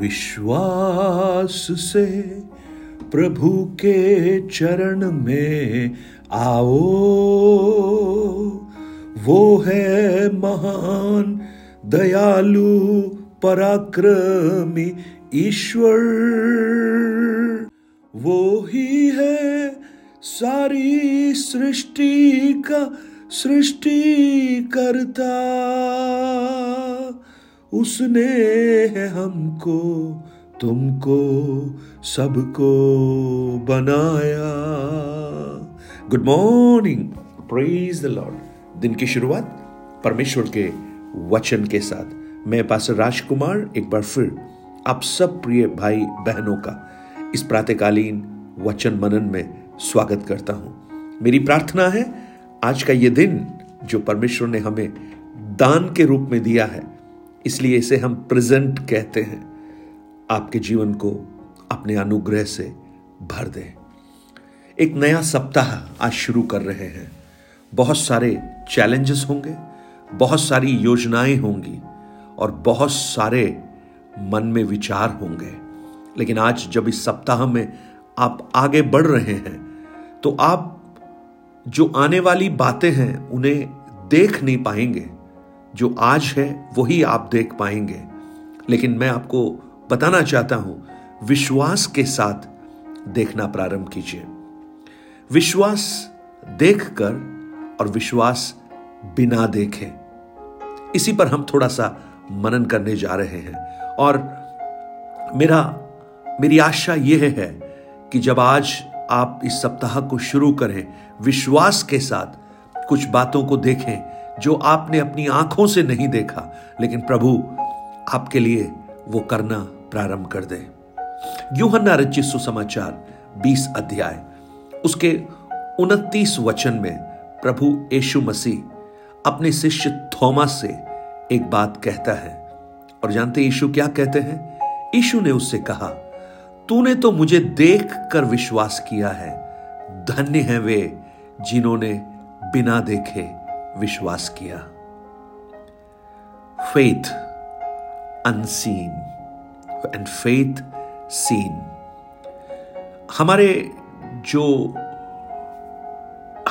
विश्वास से प्रभु के चरण में आओ। वो है महान, दयालु, पराक्रमी ईश्वर। वो ही है सारी सृष्टि का सृष्टि करता उसने है हमको, तुमको, सबको बनाया। Good morning praise the lord दिन की शुरुआत परमेश्वर के वचन के साथ। मैं पास राजकुमार, एक बार फिर आप सब प्रिय भाई बहनों का इस प्रातकालीन वचन मनन में स्वागत करता हूँ। मेरी प्रार्थना है, आज का ये दिन जो परमेश्वर ने हमें दान के रूप में दिया है इसलिए इसे हम प्रेजेंट कहते हैं। आपके जीवन को अपने अनुग्रह से भर दे। एक नया सप्ताह आज शुरू कर रहे हैं। बहुत सारे चैलेंजेस होंगे, बहुत सारी योजनाएँ होंगी और बहुत सारे मन में विचार होंगे। लेकिन आज जब इस सप्ताह में आप आगे बढ़ रहे हैं तो आप जो आने वाली बातें हैं, उन्हें देख नहीं पाएँगे। जो आज है, वही आप देख पाएँगे। लेकिन मैं आपको बताना चाहता हूँ, विश्वास के साथ देखना प्रारंभ कीजिए। विश्वास देखकर और विश्वास बिना देखे। इसी पर हम थोड़ा सा मनन करने जा रहे हैं। और मेरा, मेरी आशा यह है कि जब आज आप इस सप्ताह को शुरू करें, विश्वास के साथ कुछ बातों को देखें जो आपने अपनी आँखों से नहीं देखा, लेकिन प्रभु, आपके लिए वो करना प्रारंभ कर दे। यूहन्ना रचित सुसमाचार 20 अध्याय। उसके उनतीस वचन में प्रभु यीशु मसीह अपने शिष्य थोमा से एक बात कहता है। और जानते यीशु क्या कहते हैं? यीशु ने उससे कहा, तूने तो मुझे देख कर विश्वास किया है। धन्य है वे जिन्होंने बिना देखे विश्वास किया। Faith unseen and faith seen हमारे जो,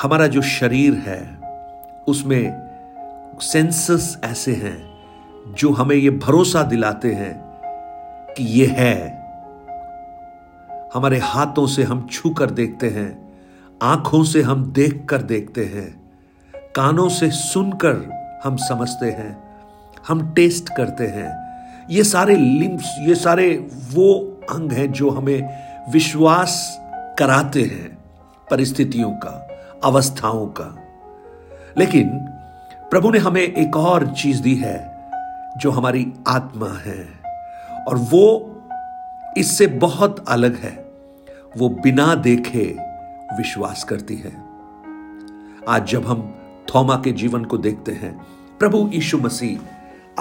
हमारा जो शरीर है, उसमें सेंसस ऐसे हैं, जो हमें यह भरोसा दिलाते हैं कि यह है। हमारे हाथों से हम छू कर देखते हैं, आँखों से हम देख कर देखते हैं। कानों से सुनकर हम समझते हैं, हम टेस्ट करते हैं। ये सारे लिम्स ये सारे वो अंग हैं जो हमें विश्वास कराते हैं परिस्थितियों का, अवस्थाओं का। लेकिन प्रभु ने हमें एक और चीज़ दी है जो हमारी आत्मा है, और वो इससे बहुत अलग है। वो बिना देखे विश्वास करती है। आज जब हम थोमा के जीवन को देखते हैं। प्रभु यीशु मसीह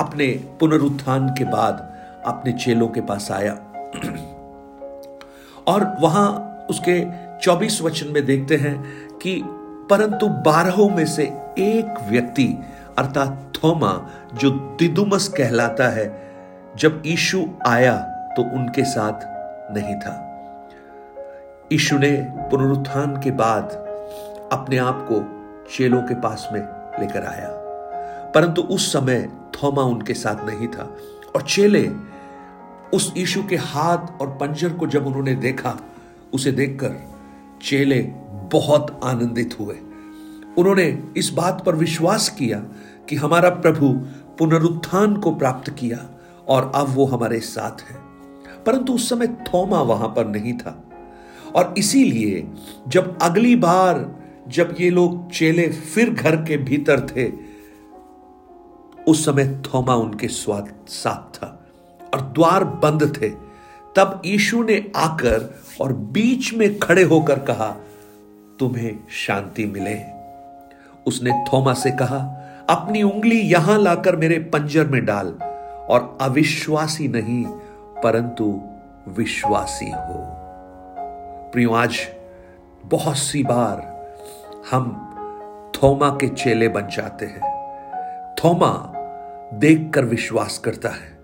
अपने पुनरुत्थान के बाद अपने चेलों के पास आया। और वहाँ उसके 24 वचन में देखते हैं कि परंतु बारहों में से एक व्यक्ति, अर्थात थोमा, जो दिदुमस कहलाता है, जब यीशु आया तो उनके साथ नहीं था। यीशु ने पुनरुत्थान के बाद अपने आप को चेलों के पास में लेकर आया। परंतु उस समय थोमा उनके साथ नहीं था और चेले उस यीशु के हाथ और पंजर को जब उन्होंने देखा, उसे देखकर चेले बहुत आनंदित हुए। उन्होंने इस बात पर विश्वास किया कि हमारा प्रभु पुनरुत्थान को प्राप्त किया और अब वो हमारे साथ है। परंतु उस समय थोमा वहाँ पर नहीं था और इसीलिए जब अगली बार जब ये लोग चेले फिर घर के भीतर थे, उस समय थोमा उनके स्वाद साथ था और द्वार बंद थे। तब यीशु ने आकर और बीच में खड़े होकर कहा, तुम्हें शांति मिले। उसने थोमा से कहा, अपनी उंगली यहाँ लाकर मेरे पंजर में डाल और अविश्वासी नहीं, परंतु विश्वासी हो। प्रियो, आज बहुत सी बार हम थोमा के चेले बन जाते हैं। थोमा देखकर विश्वास करता है,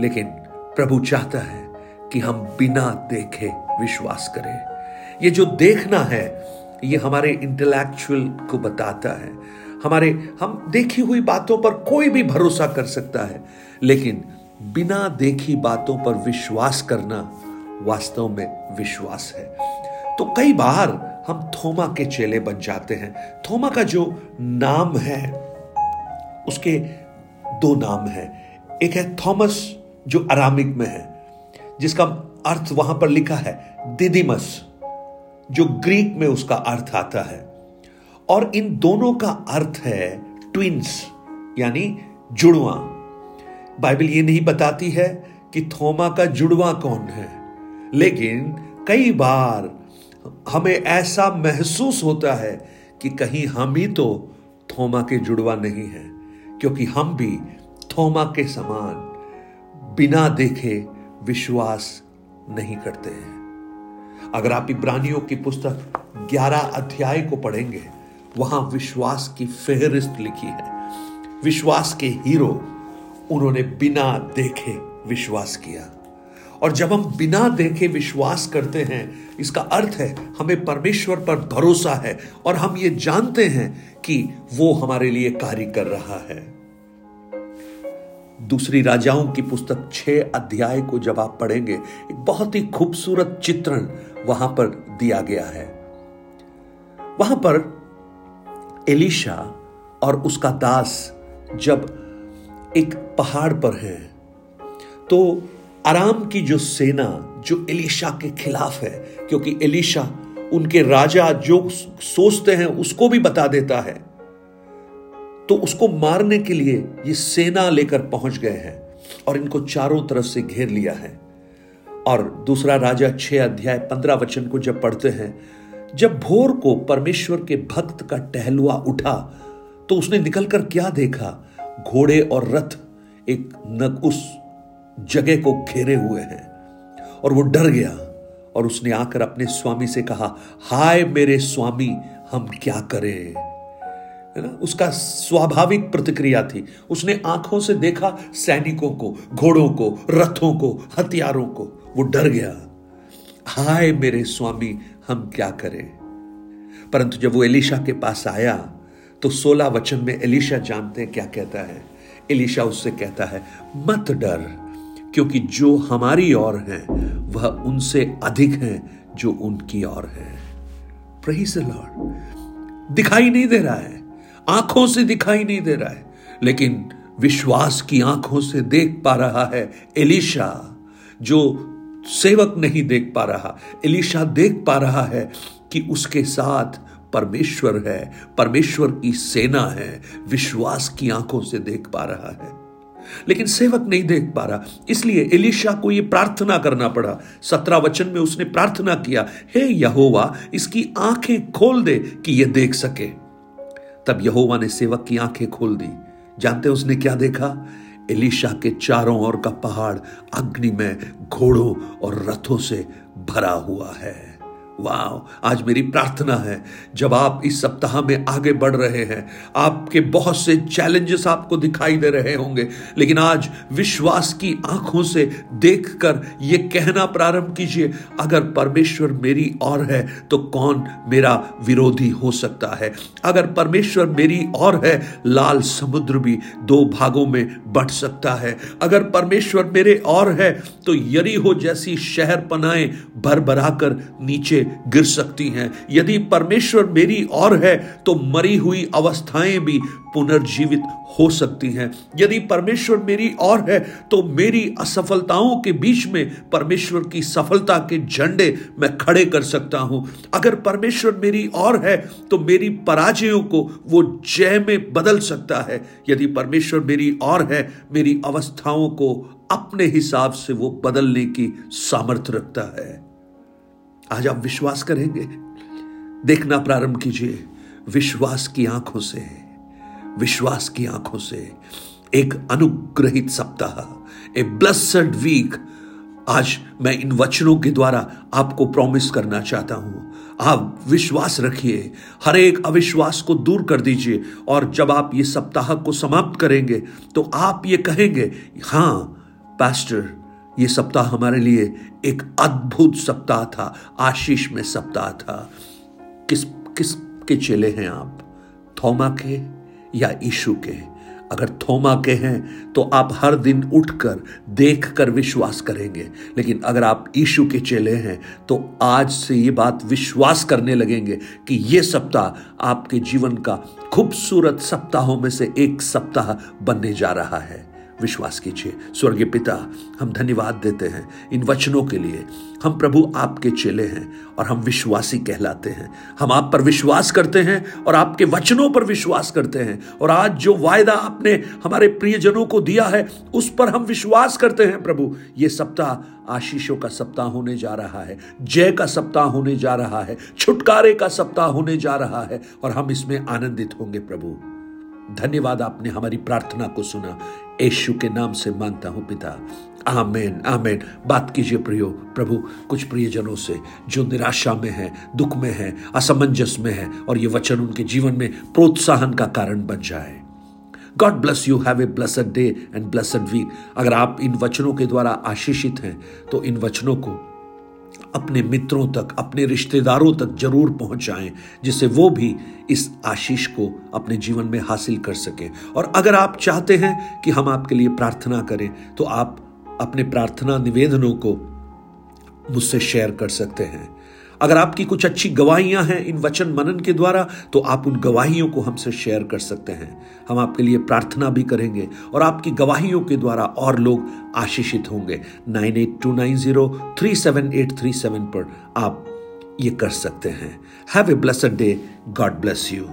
लेकिन प्रभु चाहता है कि हम बिना देखे विश्वास करें। ये जो देखना है, ये हमारे इंटेलेक्चुअल को बताता है। हमारे, हम देखी हुई बातों पर कोई भी भरोसा कर सकता है, लेकिन बिना देखी बातों पर विश्वास करना वास्तव में विश्वास है। तो कई बार हम थोमा के चेले बन जाते हैं। थोमा का जो नाम है, उसके दो नाम है। एक है थॉमस, जो अरामिक में है, जिसका अर्थ वहाँ पर लिखा है, दिदिमस, जो ग्रीक में उसका अर्थ आता है। और इन दोनों का अर्थ है ट्विंस यानी जुड़वा। बाइबल ये नहीं बताती है कि थोमा का जुड़वा कौन है, लेकिन कई बार हमें ऐसा महसूस होता है कि कहीं हम ही तो थोमा के जुड़वा नहीं है, क्योंकि हम भी थोमा के समान बिना देखे विश्वास नहीं करते हैं। अगर आप इब्रानियों की पुस्तक 11 अध्याय को पढ़ेंगे, वहाँ विश्वास की फेहरिस्त लिखी है। विश्वास के हीरो उन्होंने बिना देखे विश्वास किया। और जब हम बिना देखे विश्वास करते हैं, इसका अर्थ है हमें परमेश्वर पर भरोसा है और हम ये जानते हैं कि वो हमारे लिए कार्य कर रहा है। दूसरी राजाओं की पुस्तक छह अध्याय को जब आप पढ़ेंगे, एक बहुत ही खूबसूरत चित्रण वहाँ पर दिया गया है। वहाँ पर एलिशा और उसका दास जब एक पहाड़ पर है तो आराम की जो सेना, जो एलिशा के खिलाफ है, क्योंकि एलिशा उनके राजा जो सोचते हैं, उसको भी बता देता है। तो उसको मारने के लिए ये सेना लेकर पहुँच गए हैं और इनको चारों तरफ़ से घेर लिया है। और दूसरा राजा छह अध्याय पंद्रह वचन को जब पढ़ते हैं, जब भोर को परमेश्वर के भक्त का टहलुआ उठा तो उसने निकलकर क्या देखा? घोड़े और रथ, एक नग उस जगह को घेरे हुए हैं। और वो डर गया और उसने आकर अपने स्वामी से कहा, हाय मेरे स्वामी, हम क्या करें? ना? उसका स्वाभाविक प्रतिक्रिया थी। उसने आँखों से देखा सैनिकों को, घोड़ों को, रथों को, हथियारों को। वो डर गया। हाय मेरे स्वामी, हम क्या करें? परंतु जब वो एलिशा के पास आया तो सोलह वचन में एलिशा जानते क्या कहता है। एलिशा उससे कहता है, मत डर। क्योंकि जो हमारी ओर हैं, वह उनसे अधिक है जो उनकी ओर हैं। है लॉर्ड दिखाई नहीं दे रहा है। आँखों से दिखाई नहीं दे रहा है। लेकिन विश्वास की आँखों से देख पा रहा है एलिशा, जो सेवक नहीं देख पा रहा। एलिशा देख पा रहा है कि उसके साथ परमेश्वर है, परमेश्वर की सेना है, विश्वास की आँखों से देख पा रहा है। लेकिन सेवक नहीं देख पा रहा। इसलिए एलिशा को यह प्रार्थना करना पड़ा। सत्रह वचन में उसने प्रार्थना किया, हे यहोवा, इसकी आँखें खोल दे कि यह देख सके। तब यहोवा ने सेवक की आँखें खोल दी। जानते उसने क्या देखा? एलिशा के चारों ओर का पहाड़ अग्नि में घोड़ों और रथों से भरा हुआ है। वाह, आज मेरी प्रार्थना है, जब आप इस सप्ताह में आगे बढ़ रहे हैं, आपके बहुत से चैलेंजेस आपको दिखाई दे रहे होंगे, लेकिन आज विश्वास की आँखों से देखकर ये कहना प्रारंभ कीजिए, अगर परमेश्वर मेरी और है तो कौन मेरा विरोधी हो सकता है? अगर परमेश्वर मेरी और है, लाल समुद्र भी दो भागों में बट सकता है। अगर परमेश्वर मेरे और है तो यरी हो जैसी शहर पनाएँ भर भराकर नीचे गिर सकती हैं। यदि परमेश्वर मेरी और है तो मरी हुई अवस्थाएँ भी पुनर्जीवित हो सकती हैं। यदि परमेश्वर मेरी और है तो मेरी असफलताओं के बीच में परमेश्वर की सफलता के झंडे मैं खड़े कर सकता हूँ। अगर परमेश्वर मेरी और है तो मेरी पराजयों को वो जय में बदल सकता है। यदि परमेश्वर मेरी और है, मेरी अवस्थाओं को अपने हिसाब से वो बदलने की सामर्थ्य रखता है। आज आप विश्वास करेंगे। देखना प्रारंभ कीजिए। विश्वास की आँखों से, विश्वास की आँखों से, एक अनुग्रहित सप्ताह ए ब्लसड वीक आज मैं इन वचनों के द्वारा आपको प्रॉमिस करना चाहता हूँ। आप विश्वास रखिए। हर एक अविश्वास को दूर कर दीजिए। और जब आप ये सप्ताह को समाप्त करेंगे तो आप ये कहेंगे, हाँ पास्टर ये सप्ताह हमारे लिए एक अद्भुत सप्ताह था, आशीष में सप्ताह था। किस किस के चेले हैं आप? थोमा के या ईशु के? अगर थोमा के हैं तो आप हर दिन उठकर, देखकर विश्वास करेंगे। लेकिन अगर आप ईशु के चेले हैं तो आज से ये बात विश्वास करने लगेंगे कि ये सप्ताह आपके जीवन का खूबसूरत सप्ताहों में से एक सप्ताह बनने जा रहा है। विश्वास कीजिए। स्वर्गीय पिता, हम धन्यवाद देते हैं इन वचनों के लिए। हम प्रभु आपके चेले हैं और हम विश्वासी कहलाते हैं। हम आप पर विश्वास करते हैं और आपके वचनों पर विश्वास करते हैं। और आज जो वायदा आपने हमारे प्रियजनों को दिया है, उस पर हम विश्वास करते हैं प्रभु। ये सप्ताह आशीषों का सप्ताह होने जा रहा है, जय का सप्ताह होने जा रहा है, छुटकारे का सप्ताह होने जा रहा है और हम इसमें आनंदित होंगे प्रभु। धन्यवाद आपने हमारी प्रार्थना को सुना। यशु के नाम से माँगता हूँ पिता। आमेन आमेन। बात कीजिए प्रियो, प्रभु, कुछ प्रियजनों से जो निराशा में है, दुख में है, असमंजस में है, और ये वचन उनके जीवन में प्रोत्साहन का कारण बन जाए। God bless you have a blessed day and blessed week अगर आप इन वचनों के द्वारा आशीषित हैं तो इन वचनों को अपने मित्रों तक, अपने रिश्तेदारों तक ज़रूर पहुंचाएँ, जिससे वो भी इस आशीष को अपने जीवन में हासिल कर सके। और अगर आप चाहते हैं कि हम आपके लिए प्रार्थना करें तो आप अपने प्रार्थना निवेदनों को मुझसे शेयर कर सकते हैं। अगर आपकी कुछ अच्छी गवाहियाँ हैं इन वचन मनन के द्वारा तो आप उन गवाहियों को हमसे शेयर कर सकते हैं। हम आपके लिए प्रार्थना भी करेंगे और आपकी गवाहियों के द्वारा और लोग आशीषित होंगे। Nine eight two nine zero three seven eight three seven पर आप ये कर सकते हैं। Have a blessed day God bless you